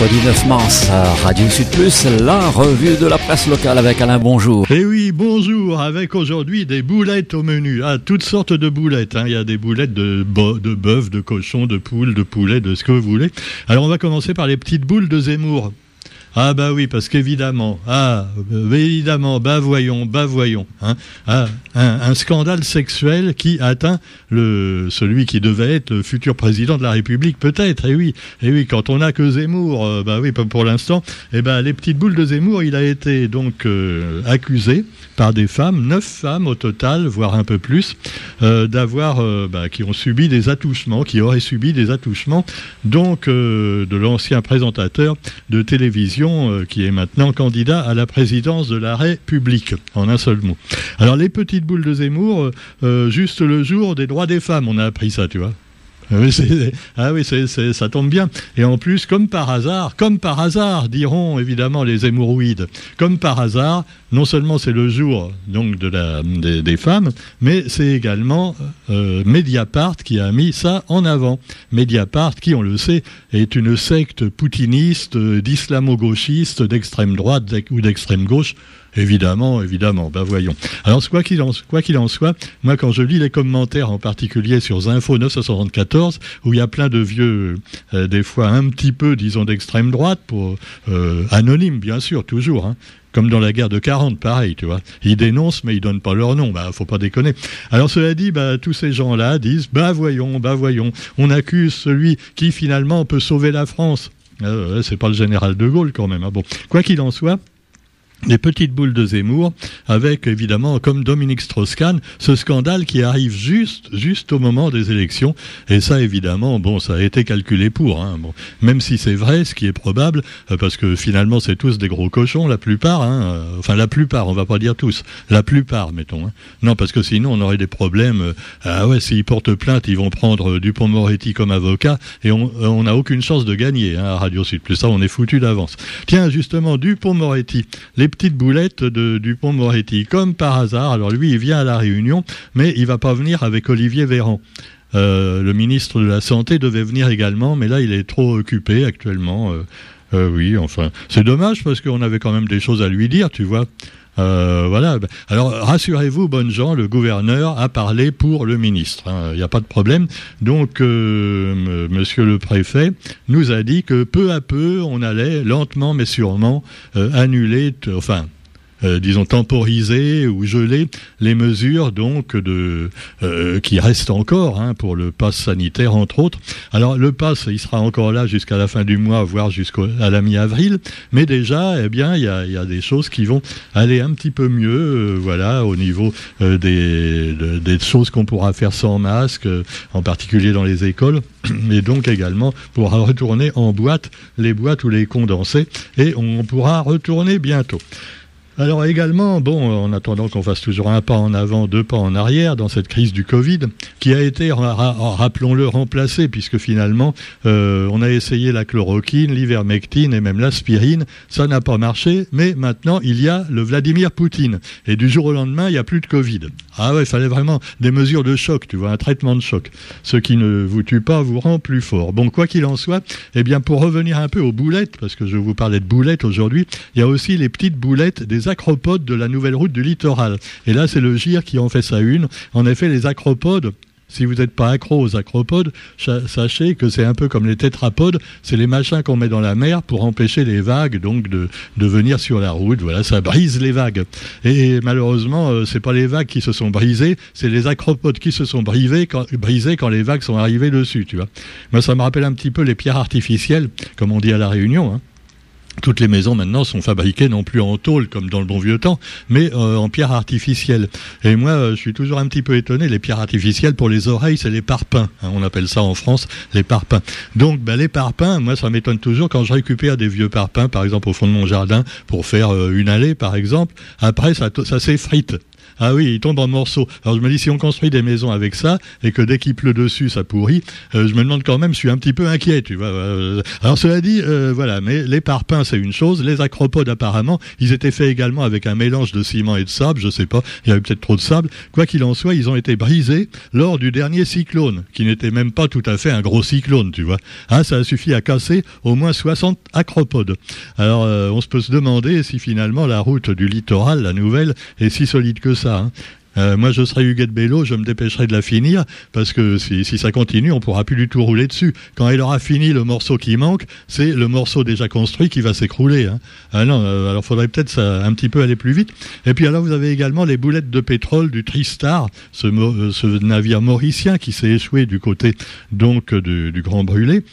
mercredi 9 mars à Radio Sud Plus, la revue de la presse locale avec Alain Bonjour. Eh oui, bonjour, avec aujourd'hui des boulettes au menu. Ah, toutes sortes de boulettes. Hein. Il y a des boulettes de, de bœuf, de cochon, de poule, de poulet, de ce que vous voulez. Alors on va commencer par les petites boules de Zemmour. Ah bah oui, parce qu'évidemment, ah, évidemment, bah voyons, bah voyons, hein, ah, un, scandale sexuel qui atteint celui qui devait être futur président de la République, peut-être, et eh oui, et eh oui, quand on n'a que Zemmour, euh, bah oui, pour l'instant, eh ben les petites boules de Zemmour, il a été donc euh, accusé par des femmes, neuf femmes au total, voire un peu plus, euh, d'avoir, bah, qui ont subi des attouchements, qui auraient subi des attouchements, donc de l'ancien présentateur de télévision euh, qui est maintenant candidat à la présidence de la République, en un seul mot. Alors les petites boules de Zemmour, euh, euh, juste le jour des droits des femmes, on a appris ça, tu vois. Ah oui, ça tombe bien. Et en plus, comme par hasard, comme par hasard, diront évidemment les hémorroïdes, comme par hasard, non seulement c'est le jour donc de la, des, femmes, mais c'est également euh, Mediapart qui a mis ça en avant. Mediapart, qui on le sait, est une secte poutiniste, euh, d'islamo-gauchiste, d'extrême droite ou d'extrême gauche. Évidemment, évidemment. Ben voyons. Alors, quoi qu'il en, soit, moi, quand je lis les commentaires, en particulier sur Zinfo 974, où il y a plein de vieux, euh, des fois un petit peu, disons, d'extrême droite, pour euh, anonyme, bien sûr, toujours. Hein. Comme dans la guerre de 40, pareil, tu vois. Ils dénoncent, mais ils donnent pas leur nom. Bah, faut pas déconner. Alors, cela dit, bah, tous ces gens-là disent, bah, voyons, bah, voyons. On accuse celui qui, finalement, peut sauver la France. Euh, c'est pas le général de Gaulle, quand même. Hein. Quoi qu'il en soit, les petites boules de Zemmour, avec évidemment, comme Dominique Strauss-Kahn, ce scandale qui arrive juste, juste au moment des élections. Et ça, évidemment, bon, ça a été calculé pour. Hein. Même si c'est vrai, ce qui est probable, euh, parce que finalement, c'est tous des gros cochons, la plupart. Hein, euh, enfin, la plupart, on va pas dire tous, la plupart, mettons. Hein. Non, parce que sinon, on aurait des problèmes. Euh, ah ouais, s'ils portent plainte, ils vont prendre Dupont-Moretti comme avocat, et on n'a aucune chance de gagner à Radio Sud. Plus ça, on est foutu d'avance. Tiens, justement, Dupont-Moretti, les petite boulette de Dupont-Moretti. Comme par hasard, alors lui, il vient à la Réunion, mais il va pas venir avec Olivier Véran. Euh, le ministre de la Santé devait venir également, mais là, il est trop occupé actuellement. Euh, euh, oui, enfin, c'est dommage parce qu'on avait quand même des choses à lui dire, tu vois. Euh, voilà. Alors rassurez-vous, bonnes gens, le gouverneur a parlé pour le ministre. Hein. Il n'y a pas de problème. Donc, euh, Monsieur le préfet nous a dit que peu à peu, on allait lentement mais sûrement euh, annuler, enfin euh, disons temporiser ou geler les mesures donc de euh, qui restent encore hein, pour le pass sanitaire entre autres. Alors le pass il sera encore là jusqu'à la fin du mois voire jusqu'à la mi-avril, mais déjà eh bien il y a, y a, des choses qui vont aller un petit peu mieux euh, voilà au niveau des, des choses qu'on pourra faire sans masque en particulier dans les écoles et donc également pourra retourner en boîte les boîtes ou les condensés et on pourra retourner bientôt. Alors également, bon, en attendant qu'on fasse toujours un pas en avant, deux pas en arrière dans cette crise du Covid, qui a été, rappelons-le, remplacée, puisque finalement, euh, on a essayé la chloroquine, l'ivermectine et même l'aspirine, ça n'a pas marché, mais maintenant, il y a le Vladimir Poutine. Et du jour au lendemain, il n'y a plus de Covid. Ah ouais, il fallait vraiment des mesures de choc, tu vois, un traitement de choc. Ce qui ne vous tue pas vous rend plus fort. Bon, quoi qu'il en soit, eh bien, pour revenir un peu aux boulettes, parce que je vous parlais de boulettes aujourd'hui, il y a aussi les petites boulettes des acropodes de la nouvelle route du littoral. Et là, c'est le GIR qui en fait sa une. En effet, les acropodes, si vous n'êtes pas accro aux acropodes, sachez que c'est un peu comme les tétrapodes, c'est les machins qu'on met dans la mer pour empêcher les vagues donc de, venir sur la route. Voilà, ça brise les vagues. Et malheureusement, euh, c'est pas les vagues qui se sont brisées, c'est les acropodes qui se sont brisés quand, brisés quand les vagues sont arrivées dessus, tu vois. Moi, ça me rappelle un petit peu les pierres artificielles, comme on dit à la Réunion. Hein toutes les maisons maintenant sont fabriquées non plus en tôle comme dans le bon vieux temps, mais euh, en pierre artificielle. Et moi, euh, je suis toujours un petit peu étonné. Les pierres artificielles pour les oreilles, c'est les parpaings. Hein, on appelle ça en France les parpaings. Donc, ben, les parpaings, moi, ça m'étonne toujours quand je récupère des vieux parpaings, par exemple au fond de mon jardin, pour faire euh, une allée, par exemple. Après, ça, ça s'effrite. Ah oui, il tombe en morceaux. Alors je me dis, si on construit des maisons avec ça, et que dès qu'il pleut dessus, ça pourrit, euh, je me demande quand même, je suis un petit peu inquiet, tu vois. Euh, alors cela dit, euh, voilà, mais les parpaings, c'est une chose. Les acropodes, apparemment, ils étaient faits également avec un mélange de ciment et de sable, je sais pas, il y avait peut-être trop de sable. Quoi qu'il en soit, ils ont été brisés lors du dernier cyclone, qui n'était même pas tout à fait un gros cyclone, tu vois. Hein, ça a suffi à casser au moins 60 acropodes. Alors, on se peut se demander si finalement la route du littoral, la nouvelle, est si solide que ça. Hein. Euh, moi, je serais Huguette Bello, je me dépêcherai de la finir, parce que si, ça continue, on pourra plus du tout rouler dessus. Quand elle aura fini le morceau qui manque, c'est le morceau déjà construit qui va s'écrouler. Hein. Ah euh, faudrait peut-être ça, un petit peu aller plus vite. Et puis alors, vous avez également les boulettes de pétrole du Tristar, ce, euh, navire mauricien qui s'est échoué du côté donc du Grand Brûlé.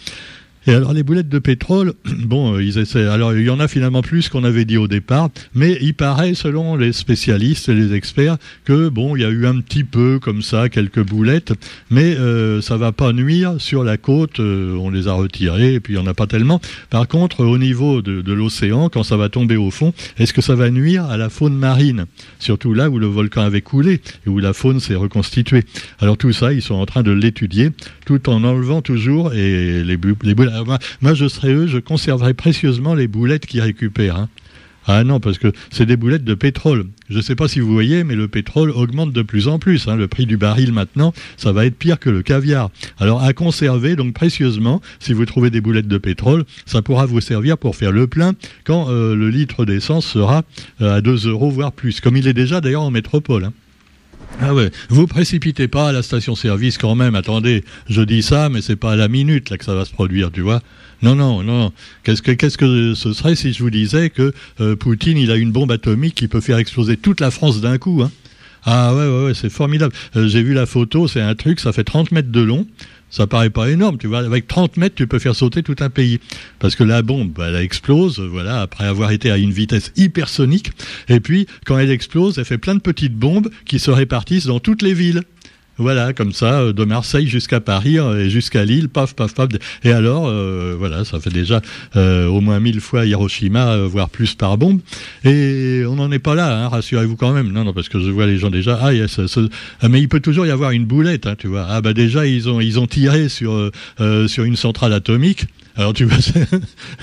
Et alors les boulettes de pétrole, bon, euh, ils essaient. Alors il y en a finalement plus qu'on avait dit au départ, mais il paraît, selon les spécialistes et les experts, que bon, il y a eu un petit peu comme ça quelques boulettes, mais euh, ça va pas nuire sur la côte. Euh, on les a retirées et puis il y en a pas tellement. Par contre, au niveau de, l'océan, quand ça va tomber au fond, est-ce que ça va nuire à la faune marine, surtout là où le volcan avait coulé et où la faune s'est reconstituée. Alors tout ça, ils sont en train de l'étudier, tout en enlevant toujours et les, les boulettes moi, je serais eux, je conserverais précieusement les boulettes qu'ils récupèrent. Hein. Ah non, parce que c'est des boulettes de pétrole. Je ne sais pas si vous voyez, mais le pétrole augmente de plus en plus. Hein. Le prix du baril maintenant, ça va être pire que le caviar. Alors à conserver donc précieusement, si vous trouvez des boulettes de pétrole, ça pourra vous servir pour faire le plein quand euh, le litre d'essence sera euh, à 2 euros, voire plus, comme il est déjà d'ailleurs en métropole. Hein. Ah ouais, vous précipitez pas à la station-service quand même. Attendez, je dis ça, mais c'est pas à la minute là que ça va se produire, tu vois. Non, non, non. Qu'est-ce que qu'est-ce que ce serait si je vous disais que euh, Poutine, il a une bombe atomique qui peut faire exploser toute la France d'un coup, hein? Ah ouais, ouais, ouais c'est formidable. Euh, j'ai vu la photo, c'est un truc, ça fait 30 mètres de long ça paraît pas énorme. Tu vois, avec 30 mètres, tu peux faire sauter tout un pays. Parce que la bombe, elle explose, voilà, après avoir été à une vitesse hypersonique. Et puis, quand elle explose, elle fait plein de petites bombes qui se répartissent dans toutes les villes. Voilà, comme ça, euh, de Marseille jusqu'à Paris euh, et jusqu'à Lille, paf, paf, paf. Et alors, euh, voilà, ça fait déjà au moins mille fois Hiroshima, voire plus par bombe. Et on n'en est pas là, hein, rassurez-vous quand même. Non, non, parce que je vois les gens déjà. Ah, yes, ah, mais il peut toujours y avoir une boulette, hein, tu vois. Ah bah déjà, ils ont ils ont tiré sur sur une centrale atomique. Alors tu vois,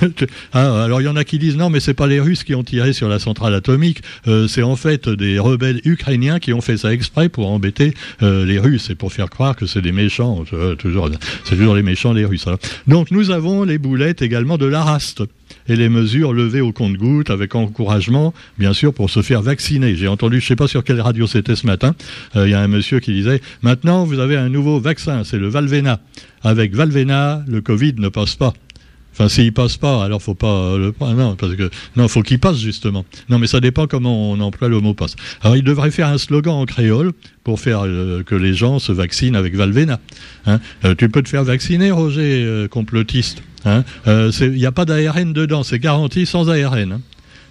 ah, alors il y en a qui disent non, mais c'est pas les Russes qui ont tiré sur la centrale atomique, euh, c'est en fait des rebelles ukrainiens qui ont fait ça exprès pour embêter euh, les Russes et pour faire croire que c'est des méchants. toujours, c'est toujours les méchants les Russes. Donc nous avons les boulettes également de l'Araste et les mesures levées au compte-gouttes avec encouragement, bien sûr, pour se faire vacciner. J'ai entendu, je sais pas sur quelle radio c'était ce matin, euh, il y a un monsieur qui disait maintenant vous avez un nouveau vaccin, c'est le Valvena. Avec Valvena, le Covid ne passe pas. Enfin, s'il passe pas, alors faut pas le prendre. Non, parce que non, faut qu'il passe justement. Non, mais ça dépend comment on emploie le mot passe. Alors, il devrait faire un slogan en créole pour faire euh, que les gens se vaccinent avec Valvena. Hein. Euh, tu peux te faire vacciner, Roger, euh, complotiste. Il hein. n'y a pas d'ARN dedans, c'est garanti sans ARN. Hein.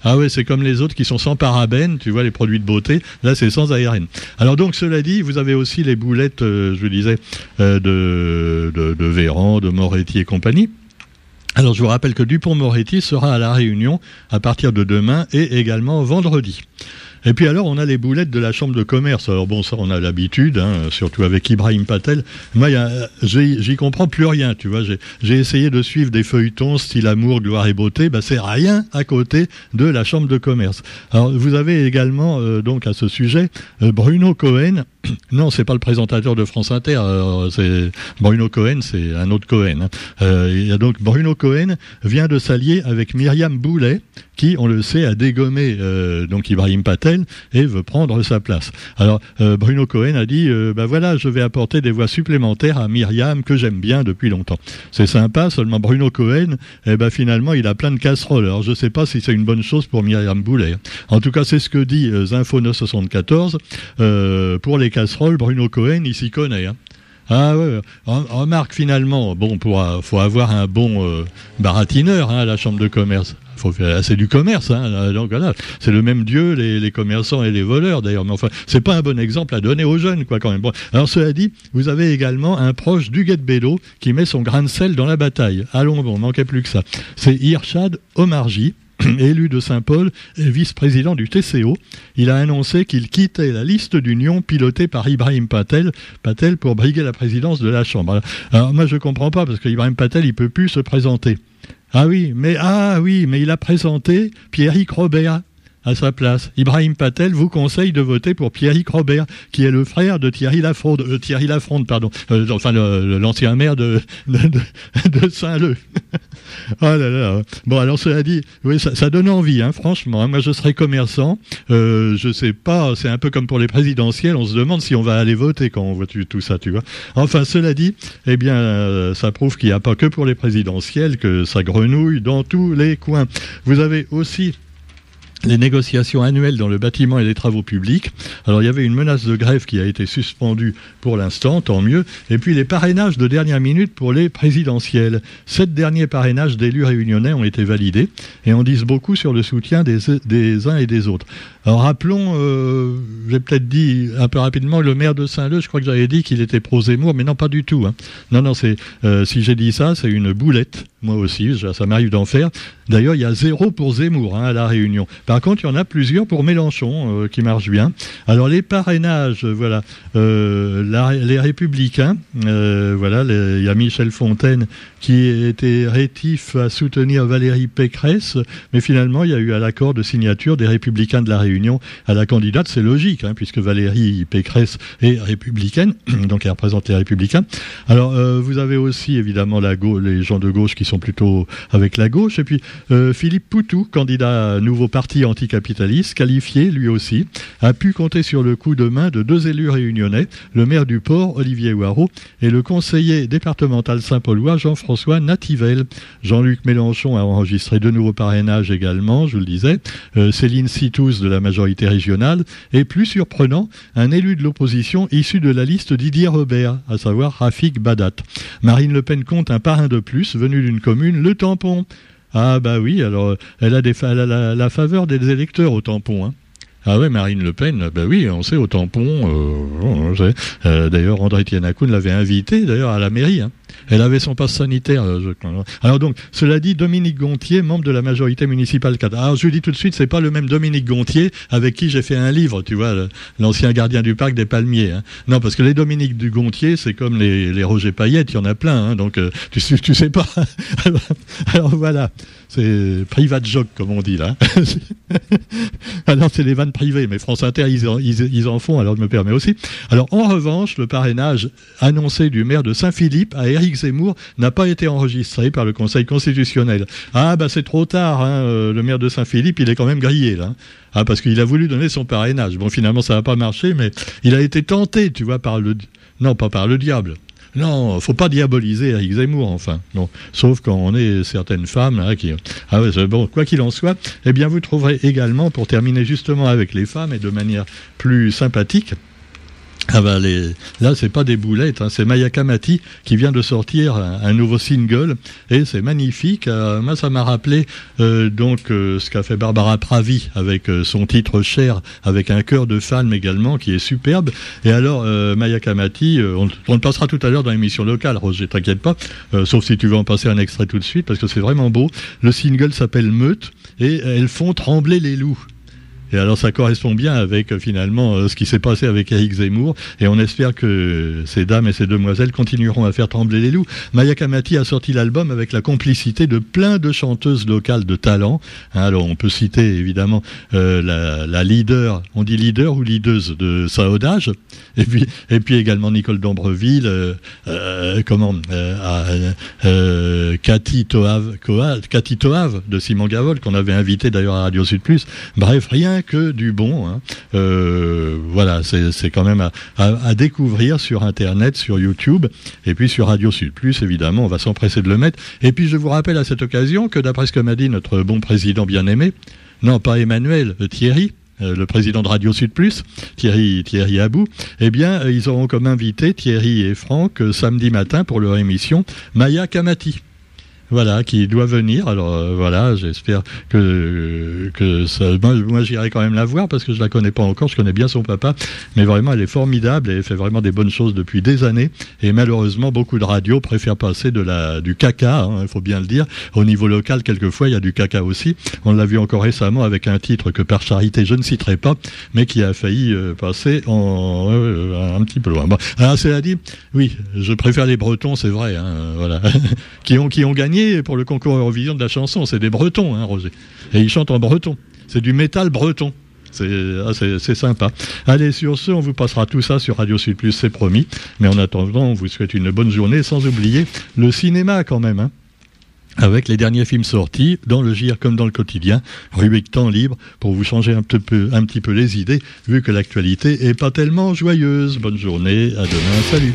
Ah oui, c'est comme les autres qui sont sans parabènes, tu vois, les produits de beauté. Là, c'est sans ARN. Alors donc, cela dit, vous avez aussi les boulettes, je vous disais, de, de, de Véran, de Moretti et compagnie. Alors je vous rappelle que Dupont-Moretti sera à la Réunion à partir de demain et également vendredi. Et puis alors, on a les boulettes de la chambre de commerce. Alors bon, ça, on a l'habitude, hein, surtout avec Ibrahim Patel. Moi, j'y comprends plus rien, tu vois. J'ai essayé de suivre des feuilletons style amour, gloire et beauté. Bah, c'est rien à côté de la chambre de commerce. Alors, vous avez également, euh, donc, à ce sujet, euh, Bruno Cohen. Non, c'est pas le présentateur de France Inter. c'est Bruno Cohen, c'est un autre Cohen. Hein. Euh, donc Bruno Cohen vient de s'allier avec Myriam Boulet, qui, on le sait, a dégommé donc Ibrahim Patel et veut prendre sa place. Alors euh, Bruno Cohen a dit euh, bah voilà, je vais apporter des voix supplémentaires à Myriam que j'aime bien depuis longtemps. C'est sympa, seulement Bruno Cohen, eh ben finalement il a plein de casseroles. Alors je sais pas si c'est une bonne chose pour Myriam Boulet. En tout cas, c'est ce que dit euh, Zinfo 974. pour les casseroles, Bruno Cohen, il s'y connaît. Hein. Ah ouais, remarque finalement, bon, pour, faut avoir un bon baratineur hein, à la chambre de commerce c'est du commerce, hein, donc c'est le même Dieu, les, commerçants et les voleurs d'ailleurs, mais enfin, c'est pas un bon exemple à donner aux jeunes, quoi, quand même. alors cela dit, vous avez également un proche du Bélo qui met son grain de sel dans la bataille. Allons, bon, manquait plus que ça. C'est Irshad Omarji. élu de Saint-Paul et vice-président du TCO. Il a annoncé qu'il quittait la liste d'union pilotée par Ibrahim Patel, Patel pour briguer la présidence de la Chambre. Alors moi je comprends pas parce qu'Ibrahim Patel il peut plus se présenter. Ah oui, mais ah oui, mais il a présenté Pierrick Robert à sa place. Ibrahim Patel vous conseille de voter pour Pierrick Robert, qui est le frère de Thierry Lafronde, euh, Thierry Lafronde, pardon, euh, enfin l'ancien maire de, de, Saint-Leu. oh là là. Bon, alors cela dit, oui, ça, donne envie, hein, franchement. Hein. moi, je serais commerçant, euh, je sais pas, c'est un peu comme pour les présidentielles, on se demande si on va aller voter quand on voit tout ça, tu vois. Enfin, cela dit, eh bien, euh, ça prouve qu'il n'y a pas que pour les présidentielles que ça grenouille dans tous les coins. Vous avez aussi les négociations annuelles dans le bâtiment et les travaux publics. Alors il y avait une menace de grève qui a été suspendue pour l'instant, tant mieux. Et puis les parrainages de dernière minute pour les présidentielles. Sept derniers parrainages d'élus réunionnais ont été validés et on dit beaucoup sur le soutien des, des uns et des autres. Alors rappelons, euh, j'ai peut-être dit un peu rapidement, le maire de Saint-Leu, je crois que j'avais dit qu'il était pro-Zemmour, mais non, pas du tout. Hein. Non, non, c'est euh, si j'ai dit ça, c'est une boulette, moi aussi, ça m'arrive d'en faire. D'ailleurs, il y a zéro pour Zemmour hein, à la Réunion. Par contre, il y en a plusieurs pour Mélenchon euh, qui marchent bien. Alors les parrainages, voilà, euh, les Républicains, euh, voilà, il y a Michel Fontaine qui était rétif à soutenir Valérie Pécresse, mais finalement, il y a eu à l'accord de signature des Républicains de la Réunion à la candidate. C'est logique, hein, puisque Valérie Pécresse est républicaine, donc elle représente les Républicains. Alors, euh, vous avez aussi évidemment les gens de gauche qui sont plutôt avec la gauche, et puis euh, Philippe Poutou, candidat à nouveau parti anticapitaliste, qualifié lui aussi, a pu compter sur le coup de main de deux élus réunionnais, le maire du port, Olivier Ouarot, et le conseiller départemental Saint-Paulois, Jean-François François Nativel. Jean-Luc Mélenchon a enregistré de nouveaux parrainages également, je le disais. Euh, Céline Sitous de la majorité régionale. Et plus surprenant, un élu de l'opposition issu de la liste Didier Robert, à savoir Rafik Badat. Marine Le Pen compte un parrain de plus, venu d'une commune, le tampon. Ah bah oui, alors elle a, des, la, faveur des électeurs au tampon. Hein. Ah ouais, Marine Le Pen, bah oui, on sait au tampon. Euh, euh, d'ailleurs, André Tianakoun l'avait invité d'ailleurs à la mairie. Hein. Elle avait son passe sanitaire. Euh, Alors donc, cela dit, Dominique Gontier, membre de la majorité municipale. Alors je vous dis tout de suite, c'est pas le même Dominique Gontier avec qui j'ai fait un livre, tu vois, l'ancien gardien du parc des Palmiers. Hein. Non, parce que les Dominique du Gontier, c'est comme les, Roger Payette, il y en a plein. Hein. donc euh, tu sais pas. Alors voilà, c'est private joke comme on dit là. alors c'est les vannes privées, mais France Inter ils en, ils en font, alors je me permets aussi. Alors en revanche, le parrainage annoncé du maire de Saint-Philippe à Éric Zemmour n'a pas été enregistré par le Conseil constitutionnel. Ah bah c'est trop tard, hein, euh, le maire de Saint-Philippe, il est quand même grillé là. Ah, parce qu'il a voulu donner son parrainage. Bon, finalement, ça n'a pas marché, mais il a été tenté, tu vois, par le... Non, pas par le diable. Non, faut pas diaboliser Eric Zemmour, enfin. Non. Sauf quand on est certaines femmes hein, qui. Ah bon, quoi qu'il en soit, eh bien, vous trouverez également, pour terminer justement avec les femmes et de manière plus sympathique, ah bah les... Là, c'est pas des boulettes, hein. c'est Maya Kamati qui vient de sortir un, nouveau single et c'est magnifique. Euh, moi, ça m'a rappelé euh, donc euh, ce qu'a fait Barbara Pravi avec son titre Cher, avec un cœur de femme également qui est superbe. Et alors, Maya Kamati, on, on, le passera tout à l'heure dans l'émission locale, Roger, t'inquiète pas, sauf si tu veux en passer un extrait tout de suite parce que c'est vraiment beau. Le single s'appelle Meute et elles font trembler les loups. Et alors ça correspond bien avec euh, finalement euh, ce qui s'est passé avec Eric Zemmour. Et on espère que ces dames et ces demoiselles continueront à faire trembler les loups. Maya Kamati a sorti l'album avec la complicité de plein de chanteuses locales de talent. Hein, alors on peut citer évidemment euh, la, leader, on dit leader ou leaduse de Saodage, et puis et puis également Nicole d'Ambreville, comment Cathy Toave, Cathy Toave de Simon Gavol qu'on avait invité d'ailleurs à Radio Sud Plus. Bref, rien que du bon. Hein. Euh, voilà, c'est quand même à, découvrir sur Internet, sur YouTube, et puis sur Radio Sud Plus, évidemment, on va s'empresser de le mettre. Et puis je vous rappelle à cette occasion que d'après ce que m'a dit notre bon président bien-aimé, non pas Emmanuel, euh, Thierry, euh, le président de Radio Sud Plus, Thierry, Thierry Abou, eh bien, ils auront comme invité Thierry et Franck samedi matin pour leur émission Maya Kamati. Voilà, qui doit venir. Alors euh, voilà, j'espère que que ça. Moi, j'irai quand même la voir parce que je la connais pas encore. Je connais bien son papa, mais vraiment, elle est formidable elle fait vraiment des bonnes choses depuis des années. Et malheureusement, beaucoup de radios préfèrent passer de la du caca. Hein, il faut bien le dire. Au niveau local, quelquefois, il y a du caca aussi. On l'a vu encore récemment avec un titre que par charité je ne citerai pas, mais qui a failli euh, passer en euh, un petit peu loin. Bon, alors cela dit, oui, je préfère les Bretons, c'est vrai. Hein, voilà, qui ont qui ont gagné pour le concours Eurovision de la chanson. C'est des Bretons, hein, Roger. Et ils chantent en breton. C'est du métal breton. Ah, c'est sympa. Allez, sur ce, on vous passera tout ça sur Radio Sud Plus, c'est promis. Mais en attendant, on vous souhaite une bonne journée, sans oublier le cinéma quand même. Hein. avec les derniers films sortis, dans le GIR comme dans le quotidien, rubrique temps libre, pour vous changer un petit peu, un petit peu les idées, vu que l'actualité est pas tellement joyeuse. Bonne journée, à demain, salut